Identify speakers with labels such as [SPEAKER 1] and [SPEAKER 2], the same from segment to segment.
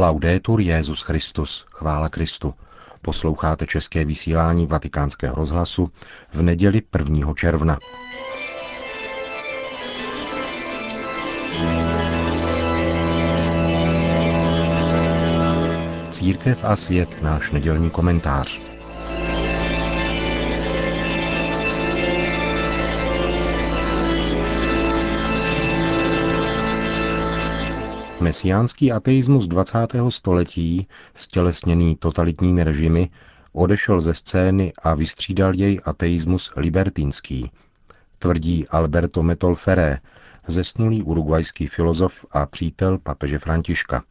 [SPEAKER 1] Laudetur Jezus Christus, chvála Kristu. Posloucháte české vysílání Vatikánského rozhlasu v neděli 1. června. Církev a svět, náš nedělní komentář. Mesiánský ateismus 20. století, stělesněný totalitními režimy, odešel ze scény a vystřídal jej ateismus libertínský, tvrdí Alberto Metolferé, zesnulý urugvajský filozof a přítel papeže Františka.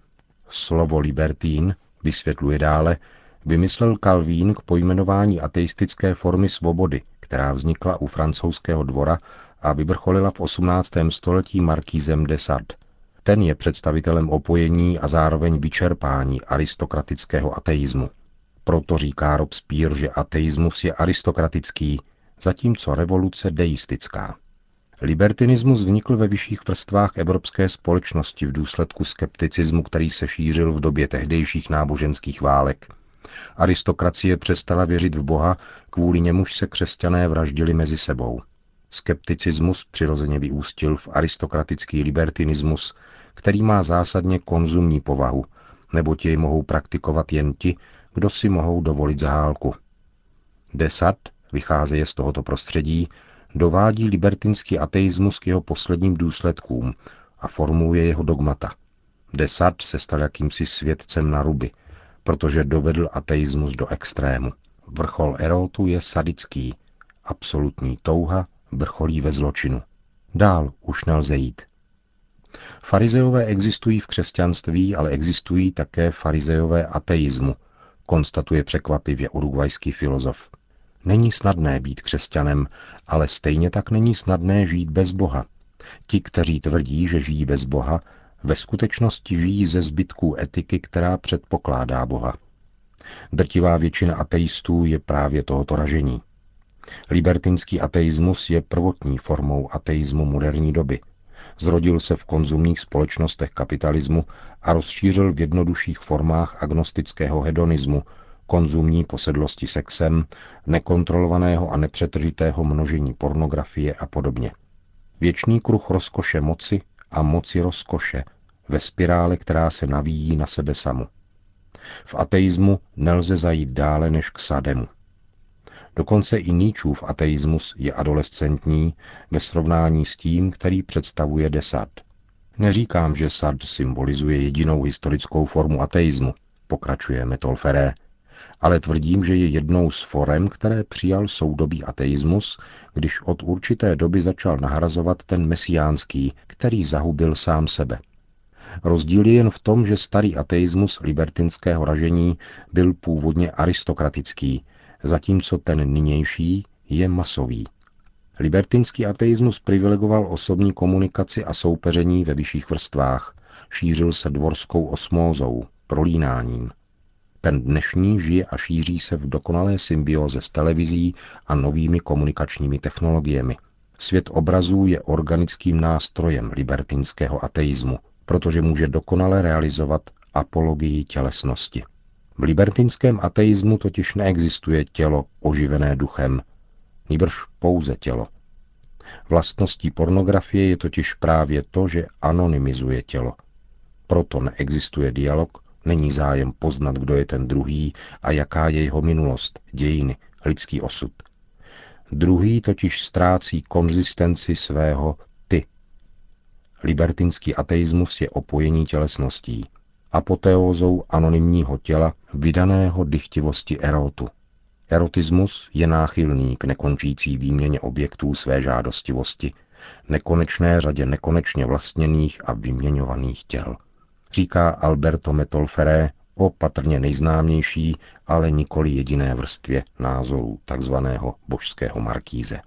[SPEAKER 1] Slovo libertín, vysvětluje dále, vymyslel Calvín k pojmenování ateistické formy svobody, která vznikla u francouzského dvora a vyvrcholila v 18. století markízem de Sade. Ten je představitelem opojení a zároveň vyčerpání aristokratického ateismu. Proto říká Robespierre, že ateismus je aristokratický, zatímco revoluce deistická. Libertinismus vznikl ve vyšších vrstvách evropské společnosti v důsledku skepticismu, který se šířil v době tehdejších náboženských válek. Aristokracie přestala věřit v Boha, kvůli němuž se křesťané vraždili mezi sebou. Skepticismus přirozeně vyústil v aristokratický libertinismus, který má zásadně konzumní povahu, nebo jej mohou praktikovat jen ti, kdo si mohou dovolit zahálku. Desat, vycházeje z tohoto prostředí, dovádí libertinský ateismus k jeho posledním důsledkům a formuluje jeho dogmata. Desat se stal jakýmsi svědcem na ruby, protože dovedl ateismus do extrému. Vrchol erotu je sadický, absolutní touha vrcholí ve zločinu. Dál už nelze jít. Farizeové existují v křesťanství, ale existují také farizeové ateismu, konstatuje překvapivě urugvajský filozof. Není snadné být křesťanem, ale stejně tak není snadné žít bez Boha. Ti, kteří tvrdí, že žijí bez Boha, ve skutečnosti žijí ze zbytků etiky, která předpokládá Boha. Drtivá většina ateistů je právě tohoto ražení. Libertinský ateismus je prvotní formou ateismu moderní doby. Zrodil se v konzumních společnostech kapitalismu a rozšířil v jednodušších formách agnostického hedonismu, konzumní posedlosti sexem, nekontrolovaného a nepřetržitého množení pornografie a podobně. Věčný kruh rozkoše moci a moci rozkoše ve spirále, která se navíjí na sebe samu. V ateismu nelze zajít dále než k sademu. Dokonce i Níčův ateismus je adolescentní ve srovnání s tím, který představuje desad. Neříkám, že sad symbolizuje jedinou historickou formu ateismu, pokračuje Metolferé, ale tvrdím, že je jednou z forem, které přijal soudobý ateismus, když od určité doby začal nahrazovat ten mesiánský, který zahubil sám sebe. Rozdíl je jen v tom, že starý ateismus libertinského ražení byl původně aristokratický, zatímco ten nynější je masový. Libertinský ateismus privilegoval osobní komunikaci a soupeření ve vyšších vrstvách, šířil se dvorskou osmózou, prolínáním. Ten dnešní žije a šíří se v dokonalé symbioze s televizí a novými komunikačními technologiemi. Svět obrazů je organickým nástrojem libertinského ateismu, protože může dokonale realizovat apologii tělesnosti. V libertinském ateismu totiž neexistuje tělo oživené duchem, nýbrž pouze tělo. Vlastností pornografie je totiž právě to, že anonymizuje tělo. Proto neexistuje dialog, není zájem poznat, kdo je ten druhý a jaká je jeho minulost, dějiny, lidský osud. Druhý totiž ztrácí konzistenci svého ty. Libertinský ateismus je opojení tělesností apoteózou anonymního těla, vydaného dychtivosti erotu. Erotismus je náchylný k nekončící výměně objektů své žádostivosti, nekonečné řadě nekonečně vlastněných a vyměňovaných těl. Říká Alberto Metolferé o patrně nejznámější, ale nikoli jediné vrstvě názorů tzv. božského markíze.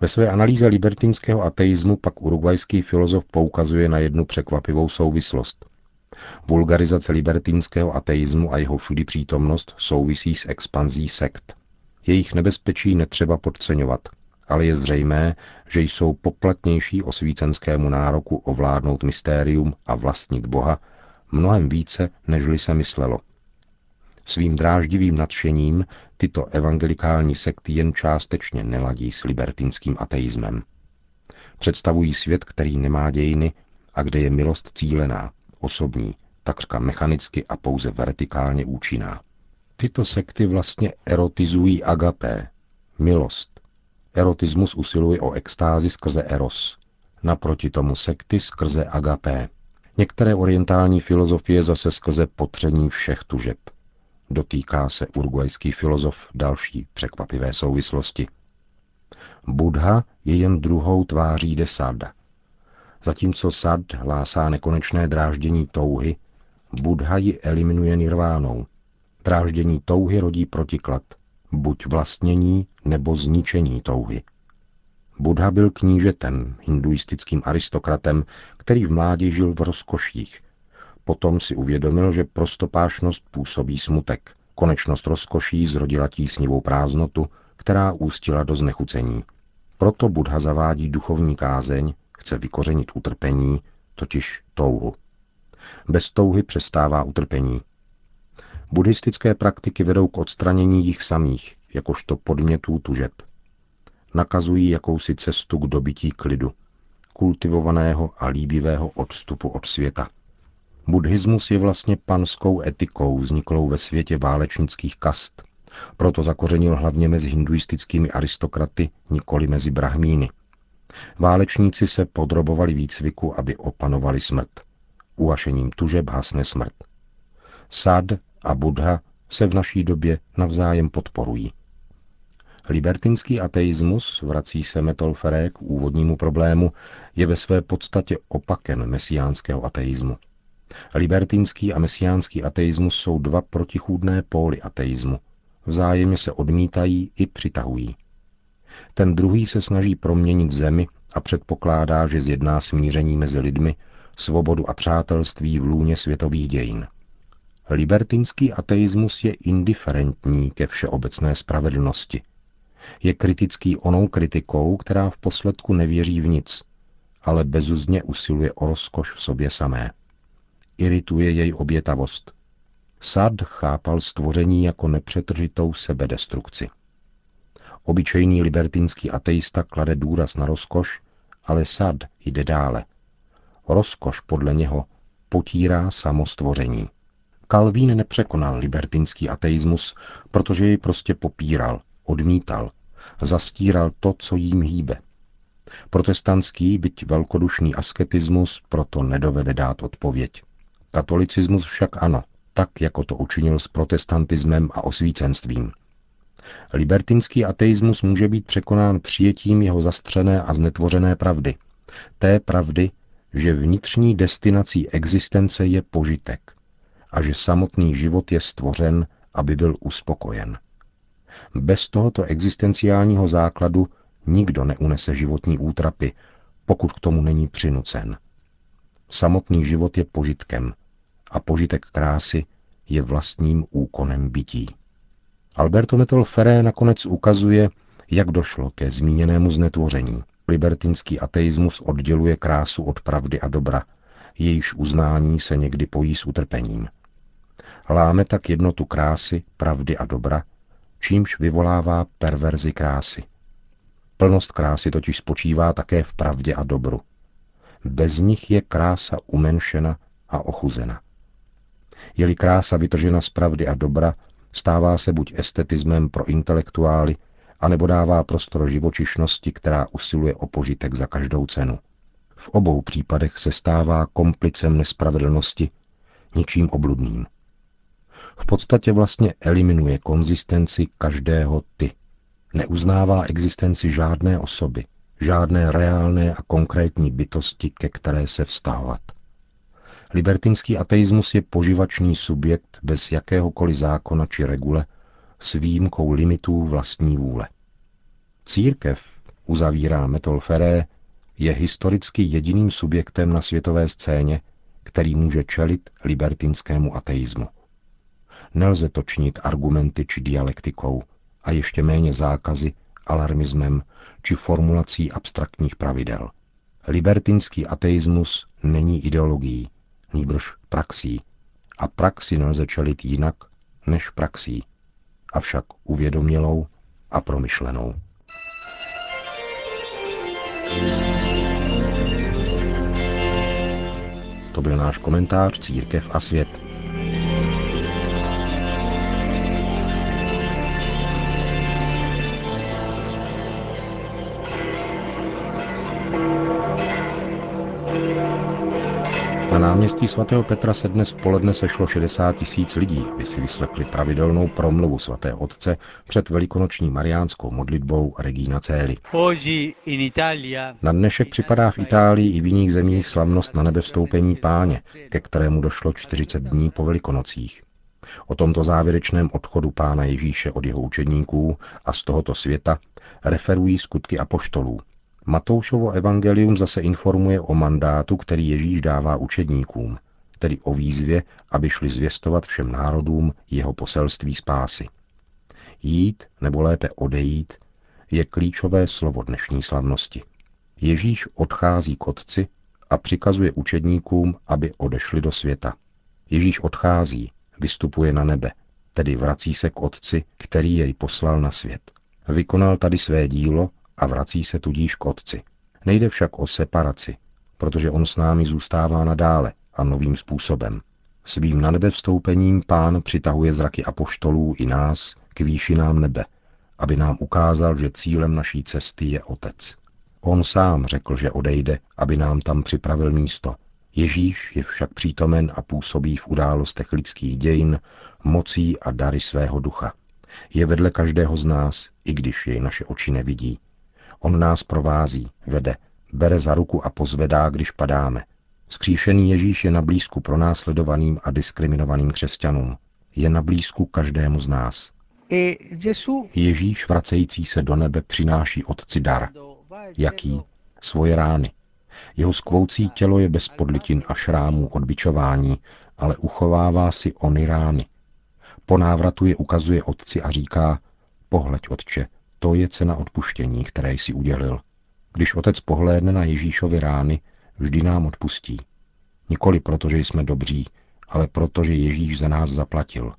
[SPEAKER 1] Ve své analýze libertinského ateismu pak urugvajský filozof poukazuje na jednu překvapivou souvislost. Vulgarizace libertínského ateismu a jeho všudy přítomnost souvisí s expanzí sekt. Jejich nebezpečí netřeba podceňovat, ale je zřejmé, že jsou poplatnější osvícenskému nároku ovládnout mystérium a vlastnit Boha mnohem více, nežli se myslelo. Svým dráždivým nadšením tyto evangelikální sekty jen částečně neladí s libertinským ateismem. Představují svět, který nemá dějiny a kde je milost cílená, osobní, takřka mechanicky a pouze vertikálně účinná. Tyto sekty vlastně erotizují agapé, milost. Erotismus usiluje o extázi skrze eros, naproti tomu sekty skrze agapé. Některé orientální filozofie zase skrze potření všech tužeb. Dotýká se urugvajský filozof další překvapivé souvislosti. Buddha je jen druhou tváří desada. Zatímco sad hlásá nekonečné dráždění touhy, Buddha ji eliminuje nirvánou. Dráždění touhy rodí protiklad, buď vlastnění nebo zničení touhy. Buddha byl knížetem, hinduistickým aristokratem, který v mládí žil v rozkoších. Potom si uvědomil, že prostopášnost působí smutek. Konečnost rozkoší zrodila tísnivou prázdnotu, která ústila do znechucení. Proto Buddha zavádí duchovní kázeň, chce vykořenit utrpení, totiž touhu. Bez touhy přestává utrpení. Buddhistické praktiky vedou k odstranění jich samých, jakožto podmětů tužeb. Nakazují jakousi cestu k dobití klidu, kultivovaného a líbivého odstupu od světa. Buddhismus je vlastně panskou etikou vzniklou ve světě válečnických kast. Proto zakořenil hlavně mezi hinduistickými aristokraty, nikoli mezi brahmíny. Válečníci se podrobovali výcviku, aby opanovali smrt. Uhašením tužeb hasne smrt. Sad a Buddha se v naší době navzájem podporují. Libertinský ateismus, vrací se Metolferé k úvodnímu problému, je ve své podstatě opakem mesiánského ateismu. Libertinský a mesiánský ateismus jsou dva protichůdné póly ateismu. Vzájemně se odmítají i přitahují. Ten druhý se snaží proměnit zemi a předpokládá, že zjedná smíření mezi lidmi, svobodu a přátelství v lůně světových dějin. Libertinský ateismus je indiferentní ke všeobecné spravedlnosti. Je kritický onou kritikou, která v posledku nevěří v nic, ale bezuzně usiluje o rozkoš v sobě samé. Irituje jej obětavost. Sad chápal stvoření jako nepřetržitou sebedestrukci. Obyčejný libertinský ateista klade důraz na rozkoš, ale sad jde dále. Rozkoš podle něho potírá samostvoření. Kalvín nepřekonal libertinský ateismus, protože jej prostě popíral, odmítal, zastíral to, co jím hýbe. Protestantský, byť velkodušný asketismus proto nedovede dát odpověď. Katolicismus však ano, tak jako to učinil s protestantismem a osvícenstvím. Libertinský ateismus může být překonán přijetím jeho zastřené a znetvořené pravdy. Té pravdy, že vnitřní destinací existence je požitek a že samotný život je stvořen, aby byl uspokojen. Bez tohoto existenciálního základu nikdo neunese životní útrapy, pokud k tomu není přinucen. Samotný život je požitkem a požitek krásy je vlastním úkonem bytí. Alberto Metal Ferré nakonec ukazuje, jak došlo ke zmíněnému znetvoření. Libertinský ateismus odděluje krásu od pravdy a dobra, jejíž uznání se někdy pojí s utrpením. Láme tak jednotu krásy, pravdy a dobra, čímž vyvolává perverzi krásy. Plnost krásy totiž spočívá také v pravdě a dobru. Bez nich je krása umenšena a ochuzena. Je-li krása vytržena z pravdy a dobra, stává se buď estetismem pro intelektuály, anebo dává prostor živočišnosti, která usiluje o požitek za každou cenu. V obou případech se stává komplicem nespravedlnosti, ničím obludným. V podstatě vlastně eliminuje konzistenci každého ty. Neuznává existenci žádné osoby, žádné reálné a konkrétní bytosti, ke které se vztahovat. Libertinský ateismus je poživačný subjekt bez jakéhokoliv zákona či regule, s výjimkou limitů vlastní vůle. Církev, uzavírá Metol Ferré, je historicky jediným subjektem na světové scéně, který může čelit libertinskému ateismu. Nelze to činit argumenty či dialektikou, a ještě méně zákazy, alarmismem či formulací abstraktních pravidel. Libertinský ateismus není ideologií, nýbrž praxí, a praxi nelze čelit jinak než praxí, avšak uvědomělou a promyšlenou. To byl náš komentář Církev a svět. Náměstí svatého Petra se dnes v poledne sešlo 60 tisíc lidí, aby si vyslechli pravidelnou promluvu svatého otce před velikonoční mariánskou modlitbou Regina Céli. Na dnešek připadá v Itálii i v jiných zemích slavnost na nebe vstoupení páně, ke kterému došlo 40 dní po velikonocích. O tomto závěrečném odchodu pána Ježíše od jeho učedníků a z tohoto světa referují skutky apoštolů, Matoušovo evangelium zase informuje o mandátu, který Ježíš dává učedníkům, tedy o výzvě, aby šli zvěstovat všem národům jeho poselství spásy. Jít, nebo lépe odejít, je klíčové slovo dnešní slavnosti. Ježíš odchází k otci a přikazuje učedníkům, aby odešli do světa. Ježíš odchází, vystupuje na nebe, tedy vrací se k otci, který jej poslal na svět. Vykonal tady své dílo a vrací se tudíž k Otci. Nejde však o separaci, protože on s námi zůstává nadále a novým způsobem. Svým na nebe vstoupením pán přitahuje zraky apoštolů i nás k výšinám nebe, aby nám ukázal, že cílem naší cesty je Otec. On sám řekl, že odejde, aby nám tam připravil místo. Ježíš je však přítomen a působí v událostech lidských dějin mocí a dary svého ducha. Je vedle každého z nás, i když jej naše oči nevidí. On nás provází, vede, bere za ruku a pozvedá, když padáme. Skříšený Ježíš je na blízku pronásledovaným a diskriminovaným křesťanům. Je na blízku každému z nás. E Ježíš vracející se do nebe přináší Otci dar. Jaký? Svoje rány. Jeho skvoucí tělo je bez podlitin a šrámů odbičování, ale uchovává si ony rány. Po návratu je ukazuje Otci a říká, pohleď, Otče, to je cena odpuštění, které jsi udělil. Když otec pohlédne na Ježíšovi rány, vždy nám odpustí. Nikoli proto, že jsme dobří, ale proto, že Ježíš za nás zaplatil.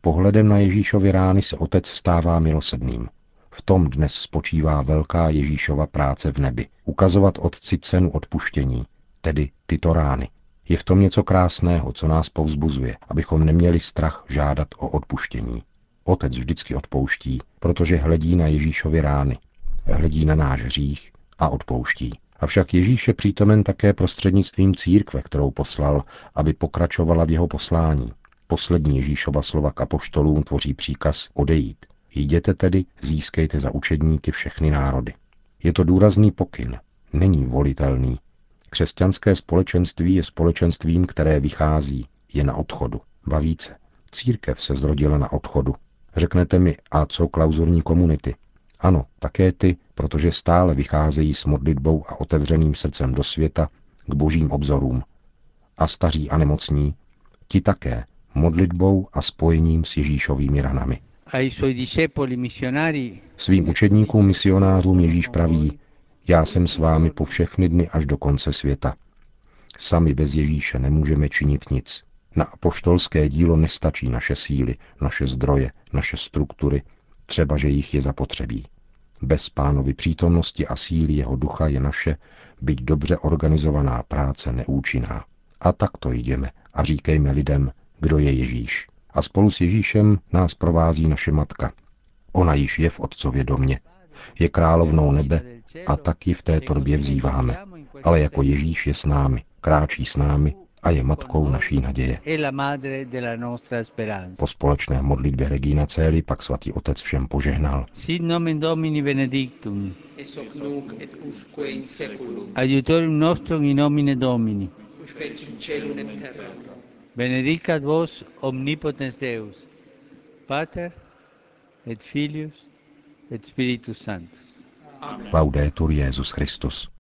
[SPEAKER 1] Pohledem na Ježíšovi rány se otec stává milosedným. V tom dnes spočívá velká Ježíšova práce v nebi. Ukazovat otci cenu odpuštění, tedy tyto rány. Je v tom něco krásného, co nás povzbuzuje, abychom neměli strach žádat o odpuštění. Otec vždycky odpouští, protože hledí na Ježíšovi rány, hledí na náš hřích a odpouští. Avšak Ježíš je přítomen také prostřednictvím církve, kterou poslal, aby pokračovala v jeho poslání. Poslední Ježíšova slova k apoštolům tvoří příkaz odejít. Jděte tedy, získejte za učedníky všechny národy. Je to důrazný pokyn, není volitelný. Křesťanské společenství je společenstvím, které vychází, je na odchodu. Baví se. Církev se zrodila na odchodu. Řeknete mi, a co klauzurní komunity? Ano, také ty, protože stále vycházejí s modlitbou a otevřeným srdcem do světa k božím obzorům. A staří a nemocní, ti také, modlitbou a spojením s Ježíšovými ranami. Svým učedníkům misionářům Ježíš praví, já jsem s vámi po všechny dny až do konce světa. Sami bez Ježíše nemůžeme činit nic. Na apoštolské dílo nestačí naše síly, naše zdroje, naše struktury, třeba že jich je zapotřebí. Bez pánovy přítomnosti a síly jeho ducha je naše, byť dobře organizovaná práce neúčinná. A tak to jdeme a říkejme lidem, kdo je Ježíš. A spolu s Ježíšem nás provází naše matka. Ona již je v Otcově domě. Je královnou nebe a taky v této době vzýváme. Ale jako Ježíš je s námi, kráčí s námi a je matkou naší naděje. Po společné modlitbě Regina Céli pak svatý otec všem požehnal. Sit nomen Domini benedictum. Hoc nunc et usque in seculum. Adiutorium nostrum in nomine Domini. Qui fecit celum et terra. Benedicat vos omnipotens Deus, Pater et Filius et Spiritus Sanctus. Laudetur Jesus Christus.